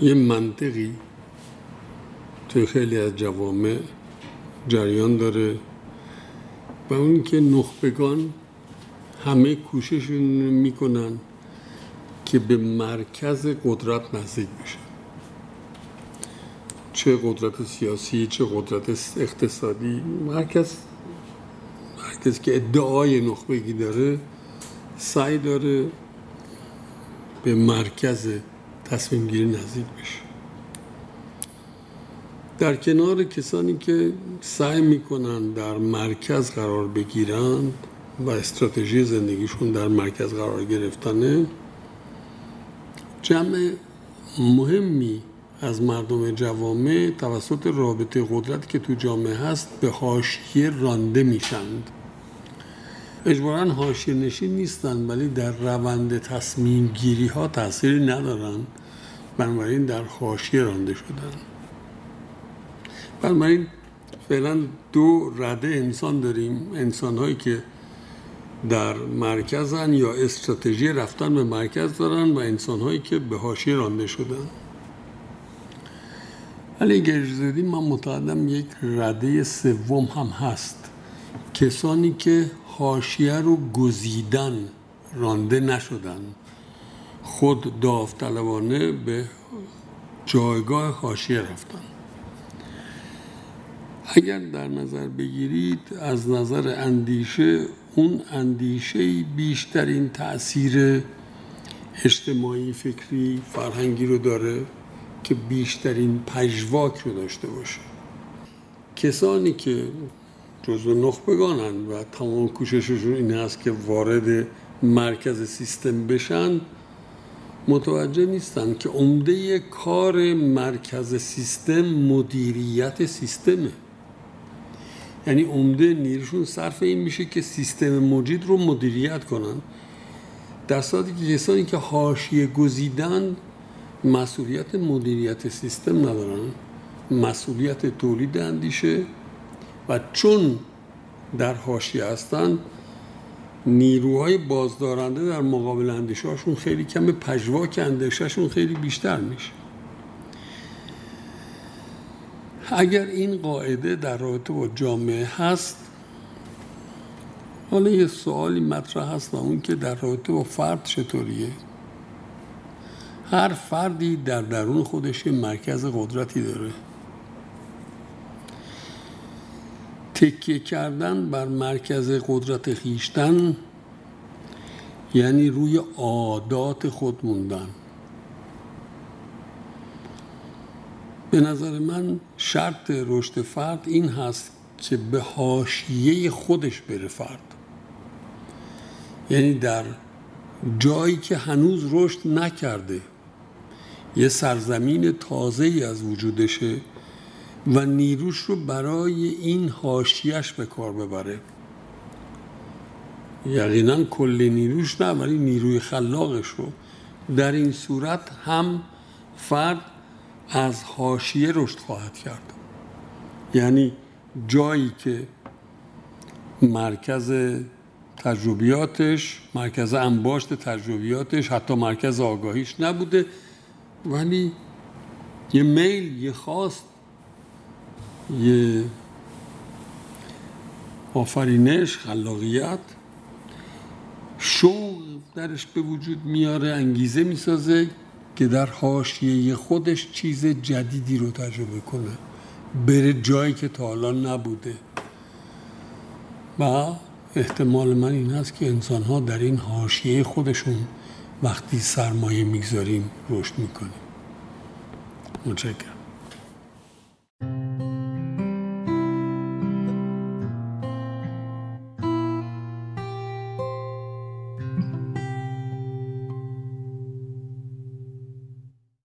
یه منطقی توی خیلی از جوامع جریان داره و اون که نخبگان همه کوششون می‌کنن که به مرکز قدرت نزدیک بشن. چه قدرت سیاسی چه قدرت اقتصادی مرکز مرکز که ادعای نخبگی داره سعی داره به مرکز تصمیم گیری نزدیک بشه. در کنار کسانی که سعی می‌کنن در مرکز قرار بگیرند و استراتژی زندگیشون در مرکز قرار گرفتنه جمع مهمی از مردم جوامع توسط رابطه قدرت که تو جامعه هست به حاشیه رانده میشند. اجبارا حاشیه نشین نیستن ولی در روند تصمیم گیری ها تأثیری ندارن. بنابراین در حاشیه رانده شدن. بنابراین فعلا دو رده انسان داریم. انسان هایی که در مرکزن یا استراتژی رفتن به مرکز دارن و انسان هایی که به حاشیه رانده شدن. ولی اجازه من معتقدم یک رده سوم هم هست. کسانی که حاشیه رو گزیدن رانده نشدن. خود داوطلبانه به جایگاه حاشیه رفتن. اگر در نظر بگیرید از نظر اندیشه اون اندیشه بیشترین تاثیر اجتماعی فکری فرهنگی رو داره که بیشترین پژواک رو داشته باشه. کسانی که جزو نخبگانن و تمام کوشششون این هست که وارد مرکز سیستم بشن. متوجه نیستن که عمده کار مرکز سیستم مدیریت سیستمه. یعنی عمده نیروشون صرف این میشه که سیستم موجود رو مدیریت کنن. در صورتی که کسانی که حاشیه گزیدن مسئولیت مدیریت سیستم ندارن. مسئولیت تولید اندیشه. و چون در حاشیه هستن نیروهای بازدارنده در مقابل اندیشه هاشون خیلی کم پژواک اندیشهشون خیلی بیشتر میشه. اگر این قاعده در رابطه با جامعه هست حالا یه سوالی مطرح هست و اون که در رابطه با فرد چطوریه؟ هر فردی در درون خودش مرکز قدرتی داره. تکیه کردن بر مرکز قدرت خیشتن یعنی روی عادات خود موندن. به نظر من شرط رشد فرد این هست که به حاشیه خودش بره فرد. یعنی در جایی که هنوز رشد نکرده یه سرزمین تازه ای از وجودشه و نیروش رو برای این حاشیهش به کار ببره. یقینا کل نیروش نه ولی نیروی خلاقش رو. در این صورت هم فرد از حاشیه رشد خواهد کرد. یعنی جایی که مرکز تجربیاتش مرکز انباشت تجربیاتش حتی مرکز آگاهیش نبوده ولی یه میل یه خواست یه آفرینش خلاقیت. شوق درش به وجود میاره انگیزه می‌سازه که در حاشیه خودش چیز جدیدی رو تجربه کنه. بره جایی که تا حالا نبوده. و احتمال من این هست که انسان ها در این حاشیه خودشون وقتی سرمایه می‌گذاریم رشد می‌کنیم. متشکرم.